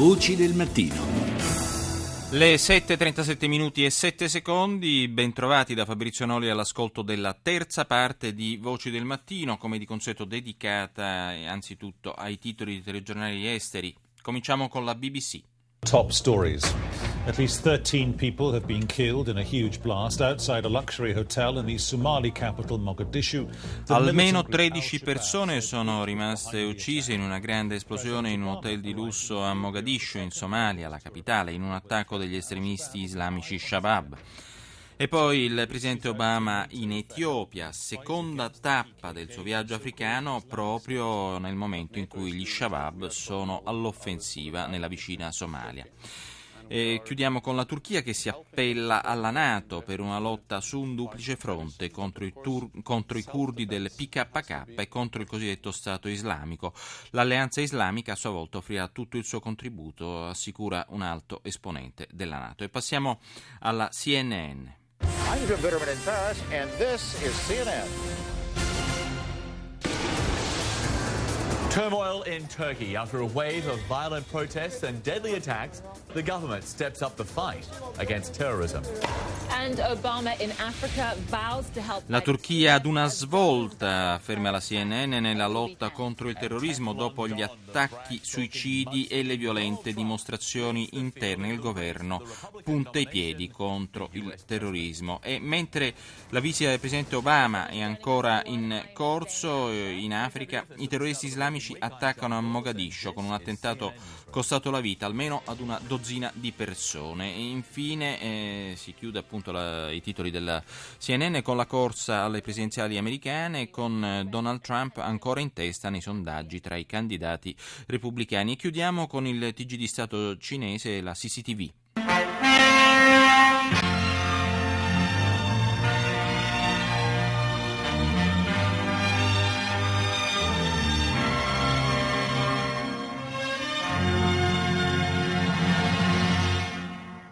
Voci del mattino. Le 7.37 minuti e 7 secondi, bentrovati da Fabrizio Noli all'ascolto della terza parte di Voci del Mattino, come di consueto dedicata eh, anzitutto ai titoli di telegiornali esteri. Cominciamo con la BBC. Top stories. At least 13 people have been killed in a huge blast outside a luxury hotel in the Somali capital Mogadishu. Almeno militant group 13 Al-Shabaab persone sono rimaste uccise in una grande esplosione in un hotel di lusso a Mogadiscio, in Somalia, la capitale, in un attacco degli estremisti islamici Shabab. E poi il presidente Obama in Etiopia, seconda tappa del suo viaggio africano proprio nel momento in cui gli Shabab sono all'offensiva nella vicina Somalia. E chiudiamo con la Turchia che si appella alla Nato per una lotta su un duplice fronte contro i, tur- contro i curdi del PKK e contro il cosiddetto Stato islamico. L'alleanza islamica a sua volta offrirà tutto il suo contributo, assicura un alto esponente della Nato. E passiamo alla CNN. I'm Jim Bitterman and this is CNN. Turmoil in Turkey after a wave of violent protests and deadly attacks. The government steps up the fight against terrorism. And Obama in Africa vows to help. La Turchia ad una svolta, afferma la CNN, nella lotta contro il terrorismo dopo gli attacchi suicidi e le violente dimostrazioni interne. Il governo punta i piedi contro il terrorismo. E mentre la visita del presidente Obama è ancora in corso eh, in Africa, i terroristi islamici attaccano a Mogadiscio con un attentato costato la vita almeno ad una dozzina di persone. E infine eh, si chiude appunto la, i titoli della CNN con la corsa alle presidenziali americane con eh, Donald Trump ancora in testa nei sondaggi tra i candidati repubblicani. E chiudiamo con il TG di Stato cinese la CCTV.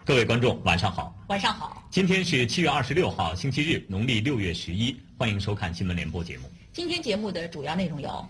各位观众，晚上好。晚上好，今天是七月二十六号，星期日，农历六月十一。欢迎收看新闻联播节目。今天节目的主要内容有：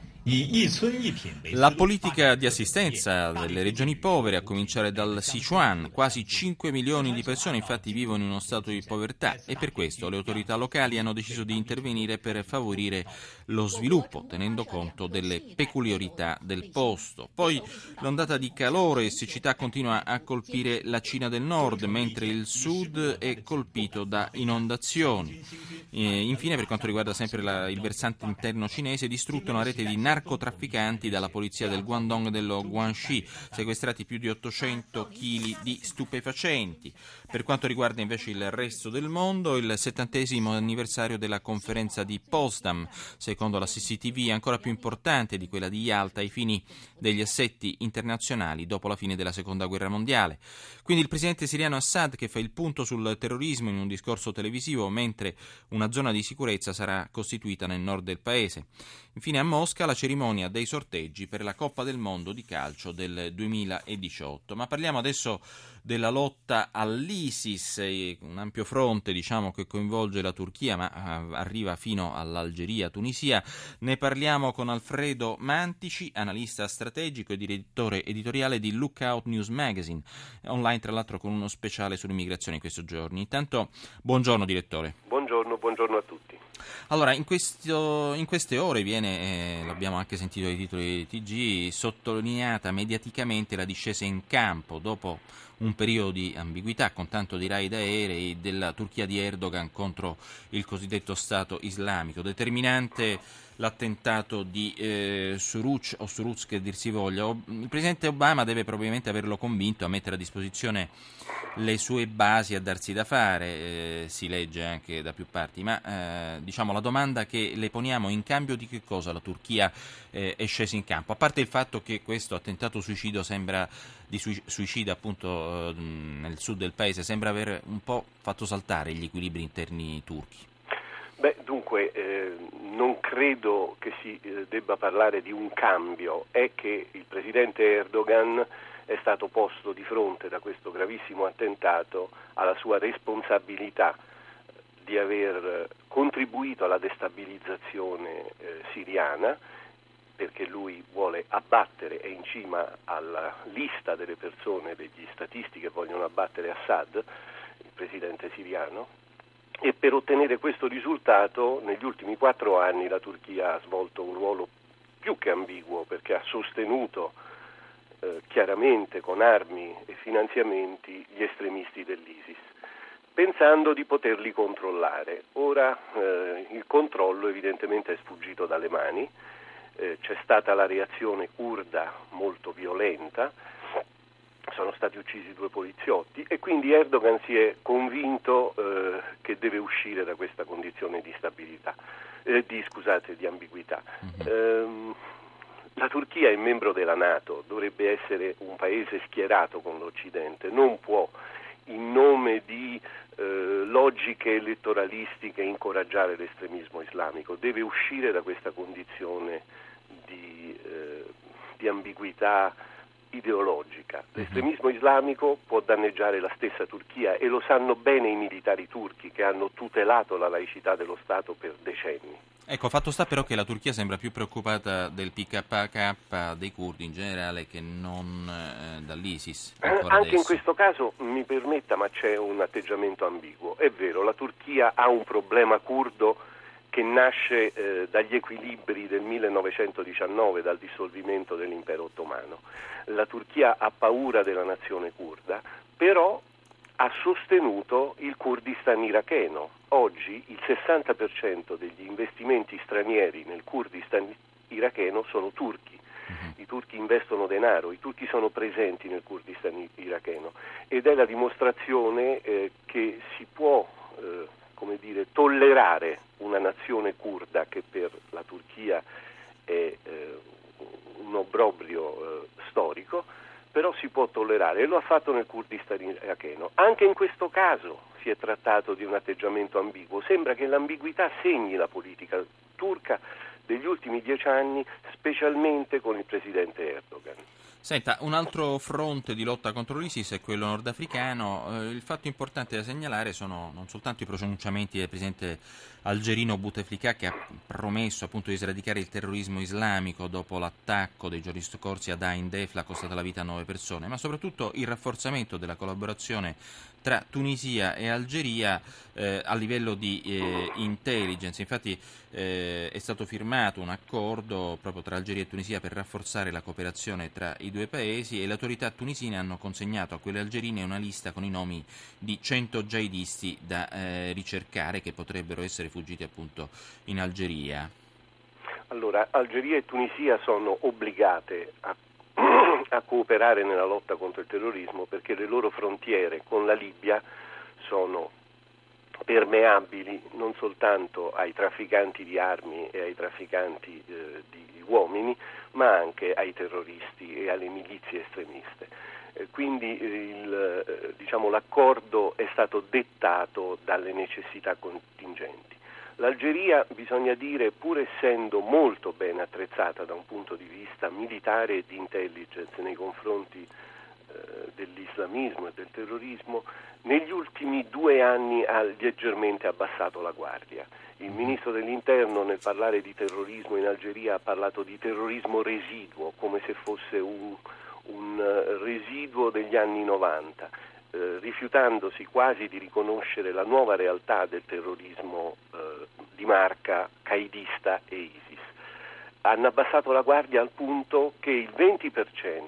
La politica di assistenza delle regioni povere, a cominciare dal Sichuan, quasi 5 milioni di persone infatti vivono in uno stato di povertà e per questo le autorità locali hanno deciso di intervenire per favorire lo sviluppo, tenendo conto delle peculiarità del posto. Poi l'ondata di calore e siccità continua a colpire la Cina del Nord, mentre il Sud è colpito da inondazioni. E infine, per quanto riguarda sempre la- il versante interno cinese, distrutta una rete di narcotrafficanti dalla polizia del Guangdong e dello Guangxi, sequestrati più di 800 kg di stupefacenti. Per quanto riguarda invece il resto del mondo, il settantesimo anniversario della conferenza di Potsdam, secondo la CCTV, ancora più importante di quella di Yalta ai fini degli assetti internazionali dopo la fine della seconda guerra mondiale. Quindi il presidente siriano Assad che fa il punto sul terrorismo in un discorso televisivo, mentre una zona di sicurezza sarà costituita nel nord del paese. Infine a Mosca la cerimonia dei sorteggi per la Coppa del Mondo di calcio del 2018. Ma parliamo adesso della lotta all'ISIS, un ampio fronte diciamo, che coinvolge la Turchia ma eh, arriva fino all'Algeria, Tunisia. Ne parliamo con Alfredo Mantici, analista strategico e direttore editoriale di Lookout News Magazine, online tra l'altro con uno speciale sull'immigrazione in questi giorni. Intanto, buongiorno direttore. Buongiorno, buongiorno a tutti. Allora, in, questo- in queste ore viene, eh, l'abbiamo anche sentito dai titoli TG, sottolineata mediaticamente la discesa in campo dopo un periodo di ambiguità con tanto di raid aerei della Turchia di Erdogan contro il cosiddetto Stato islamico. Determinante l'attentato di eh, Suruc o Suruz che dir si voglia. Il presidente Obama deve probabilmente averlo convinto a mettere a disposizione le sue basi a darsi da fare, eh, si legge anche da più parti, ma eh, diciamo la domanda che le poniamo in cambio di che cosa la Turchia eh, è scesa in campo, a parte il fatto che questo attentato suicidio sembra di sui- suicida appunto eh, nel sud del paese sembra aver un po' fatto saltare gli equilibri interni turchi. Beh, dunque, eh, non credo che si eh, debba parlare di un cambio, è che il presidente Erdogan è stato posto di fronte da questo gravissimo attentato alla sua responsabilità di aver contribuito alla destabilizzazione eh, siriana perché lui vuole abbattere, è in cima alla lista delle persone, degli statisti che vogliono abbattere Assad, il presidente siriano, e per ottenere questo risultato negli ultimi quattro anni la Turchia ha svolto un ruolo più che ambiguo perché ha sostenuto eh, chiaramente con armi e finanziamenti gli estremisti dell'ISIS, pensando di poterli controllare. Ora eh, il controllo evidentemente è sfuggito dalle mani, eh, c'è stata la reazione kurda molto violenta, sono stati uccisi due poliziotti e quindi Erdogan si è convinto eh, che deve uscire da questa condizione di stabilità, eh, di, scusate, di ambiguità. Mm-hmm. la Turchia è membro della Nato, dovrebbe essere un paese schierato con l'Occidente, non può in nome di eh, logiche elettoralistiche incoraggiare l'estremismo islamico, deve uscire da questa condizione di, eh, di ambiguità ideologica. Mhm. L'estremismo islamico può danneggiare la stessa Turchia e lo sanno bene i militari turchi che hanno tutelato la laicità dello Stato per decenni. Ecco, fatto sta però che la Turchia sembra più preoccupata del PKK dei curdi in generale che non eh, dall'ISIS. Anche adesso. in questo caso mi permetta, ma c'è un atteggiamento ambiguo. È vero, la Turchia ha un problema curdo che nasce eh, dagli equilibri del 1919, dal dissolvimento dell'impero ottomano. La Turchia ha paura della nazione kurda, però ha sostenuto il Kurdistan iracheno. Oggi il 60% degli investimenti stranieri nel Kurdistan iracheno sono turchi. Mhm. I turchi investono denaro, i turchi sono presenti nel Kurdistan iracheno ed è la dimostrazione eh, che si può eh, come dire, tollerare una nazione kurda che per la Turchia è eh, un obbrobrio eh, storico, però si può tollerare e lo ha fatto nel Kurdistan iracheno. Anche in questo caso si è trattato di un atteggiamento ambiguo, sembra che l'ambiguità segni la politica turca degli ultimi dieci anni, specialmente con il presidente Erdogan. Senta, un altro fronte di lotta contro l'ISIS è quello nordafricano. Eh, il fatto importante da segnalare sono non soltanto i pronunciamenti del presidente algerino Bouteflika che ha promesso appunto di sradicare il terrorismo islamico dopo l'attacco dei giorni scorsi ad Ain Defla, costata la vita a nove persone, ma soprattutto il rafforzamento della collaborazione tra Tunisia e Algeria eh, a livello di eh, intelligence. Infatti eh, è stato firmato un accordo proprio tra Algeria e Tunisia per rafforzare la cooperazione tra i due paesi e le autorità tunisine hanno consegnato a quelle algerine una lista con i nomi di 100 jihadisti da eh, ricercare che potrebbero essere fuggiti appunto in Algeria. Allora, Algeria e Tunisia sono obbligate a a cooperare nella lotta contro il terrorismo perché le loro frontiere con la Libia sono permeabili non soltanto ai trafficanti di armi e ai trafficanti eh, di uomini, ma anche ai terroristi e alle milizie estremiste. Eh, quindi il, eh, diciamo, l'accordo è stato dettato dalle necessità contingenti. L'Algeria, bisogna dire, pur essendo molto ben attrezzata da un punto di vista militare e di intelligence nei confronti eh, dell'islamismo e del terrorismo, negli ultimi due anni ha leggermente abbassato la guardia. Il ministro dell'Interno nel parlare di terrorismo in Algeria ha parlato di terrorismo residuo, come se fosse un, un eh, residuo degli anni 90 eh, rifiutandosi quasi di riconoscere la nuova realtà del terrorismo di marca caidista e ISIS. Hanno abbassato la guardia al punto che il 20%,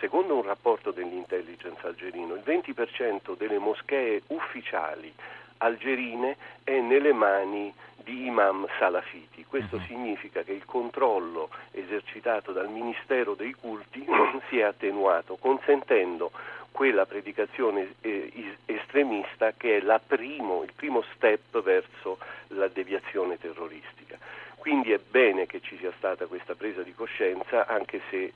secondo un rapporto dell'intelligence algerino, il 20% delle moschee ufficiali algerine è nelle mani di imam salafiti. Questo uh-huh. significa che il controllo esercitato dal Ministero dei Culti si è attenuato, consentendo quella predicazione eh, estremista che è primo, il primo step verso la deviazione terroristica. Quindi è bene che ci sia stata questa presa di coscienza, anche se eh,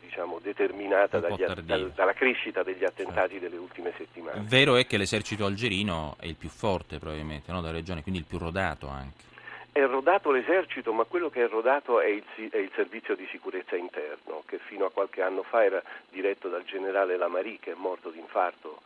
diciamo, determinata dagli, dal, dalla crescita degli attentati certo. delle ultime settimane. Vero è che l'esercito algerino è il più forte probabilmente no, della regione, quindi il più rodato anche è rodato l'esercito, ma quello che è rodato è il, è il, servizio di sicurezza interno, che fino a qualche anno fa era diretto dal generale Lamari, che è morto di infarto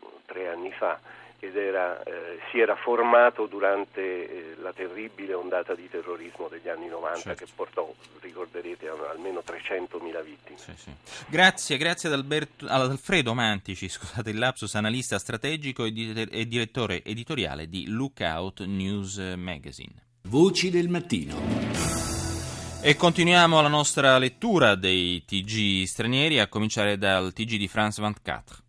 uh, tre anni fa, ed era, eh, si era formato durante eh, la terribile ondata di terrorismo degli anni 90 certo. che portò, ricorderete, a almeno 300.000 vittime. Sì, sì. Grazie, grazie ad, Alberto, ad, Alfredo Mantici, scusate il lapsus, analista strategico e, di, e direttore editoriale di Lookout News Magazine. Voci del mattino. E continuiamo la nostra lettura dei TG stranieri, a cominciare dal TG di France 24.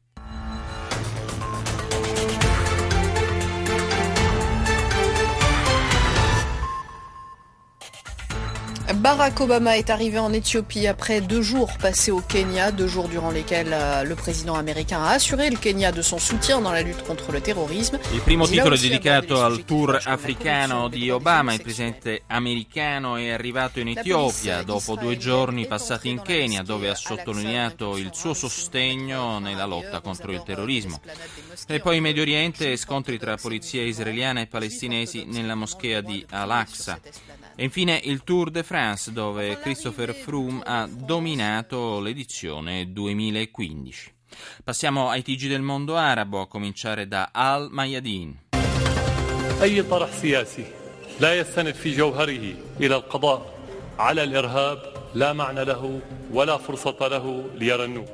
Barack Obama est arrivé en Éthiopie après deux jours passés au Kenya, deux jours durant lesquels euh, le président américain a assuré le Kenya de son soutien dans la lutte contre le terrorisme. Il primo titolo è dedicato al tour africano di Obama. Il presidente americano è arrivato in Etiopia dopo due giorni passati in Kenya, dove ha sottolineato il suo sostegno nella lotta contro il terrorismo. E poi in Medio Oriente scontri tra polizia israeliana e palestinesi nella moschea di Al-Aqsa. E infine il Tour de France dove Christopher Froome ha dominato l'edizione 2015. Passiamo ai TG del mondo arabo, a cominciare da Al Mayadin. أي طرح سياسي لا يستند في جوهره إلى القضاء على الإرهاب لا معنى له ولا فرصة له ليرنوه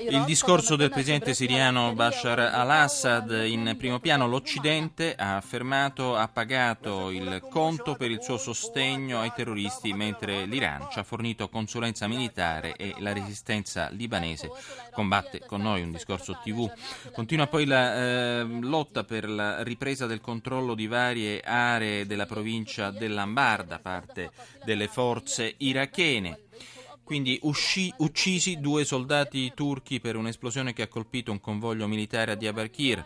il discorso del presidente siriano Bashar al-Assad in primo piano. l'Occidente ha affermato ha pagato il conto per il suo sostegno ai terroristi mentre l'Iran ci ha fornito consulenza militare e la resistenza libanese combatte con noi un discorso TV. Continua poi la eh, lotta per la ripresa del controllo di varie aree della provincia dell'Ambar da parte delle forze irachene Atene. Quindi usci, uccisi due soldati turchi per un'esplosione che ha colpito un convoglio militare a Diyarbakir.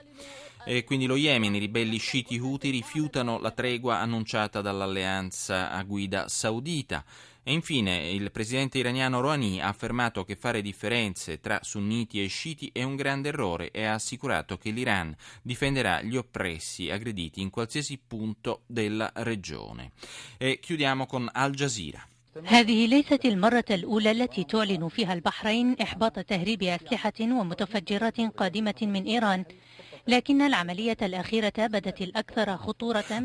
E quindi lo Yemen, i ribelli sciiti Houthi rifiutano la tregua annunciata dall'alleanza a guida saudita. E infine il presidente iraniano Rouhani ha affermato che fare differenze tra sunniti e sciiti è un grande errore e ha assicurato che l'Iran difenderà gli oppressi aggrediti in qualsiasi punto della regione. E chiudiamo con Al Jazeera. هذه ليست المرة الأولى التي تعلن فيها البحرين إحباط تهريب أسلحة ومتفجرات قادمة من إيران.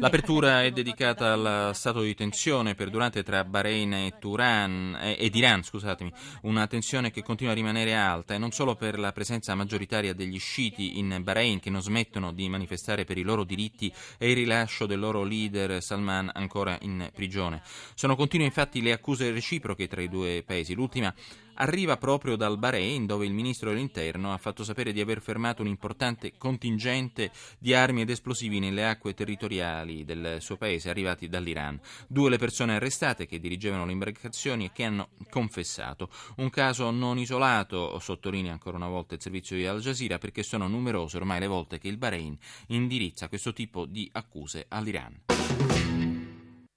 L'apertura è dedicata al stato di tensione perdurante tra Bahrain e Turan, eh, ed Iran, scusatemi, una tensione che continua a rimanere alta e non solo per la presenza maggioritaria degli sciiti in Bahrain che non smettono di manifestare per i loro diritti e il rilascio del loro leader Salman ancora in prigione. Sono continue infatti le accuse reciproche tra i due paesi. L'ultima arriva proprio dal Bahrain dove il ministro dell'interno ha fatto sapere di aver fermato un importante contingente di armi ed esplosivi nelle acque territoriali del suo paese arrivati dall'Iran. Due le persone arrestate che dirigevano le imbarcazioni e che hanno confessato. Un caso non isolato, sottolinea ancora una volta il servizio di Al Jazeera, perché sono numerose ormai le volte che il Bahrain indirizza questo tipo di accuse all'Iran.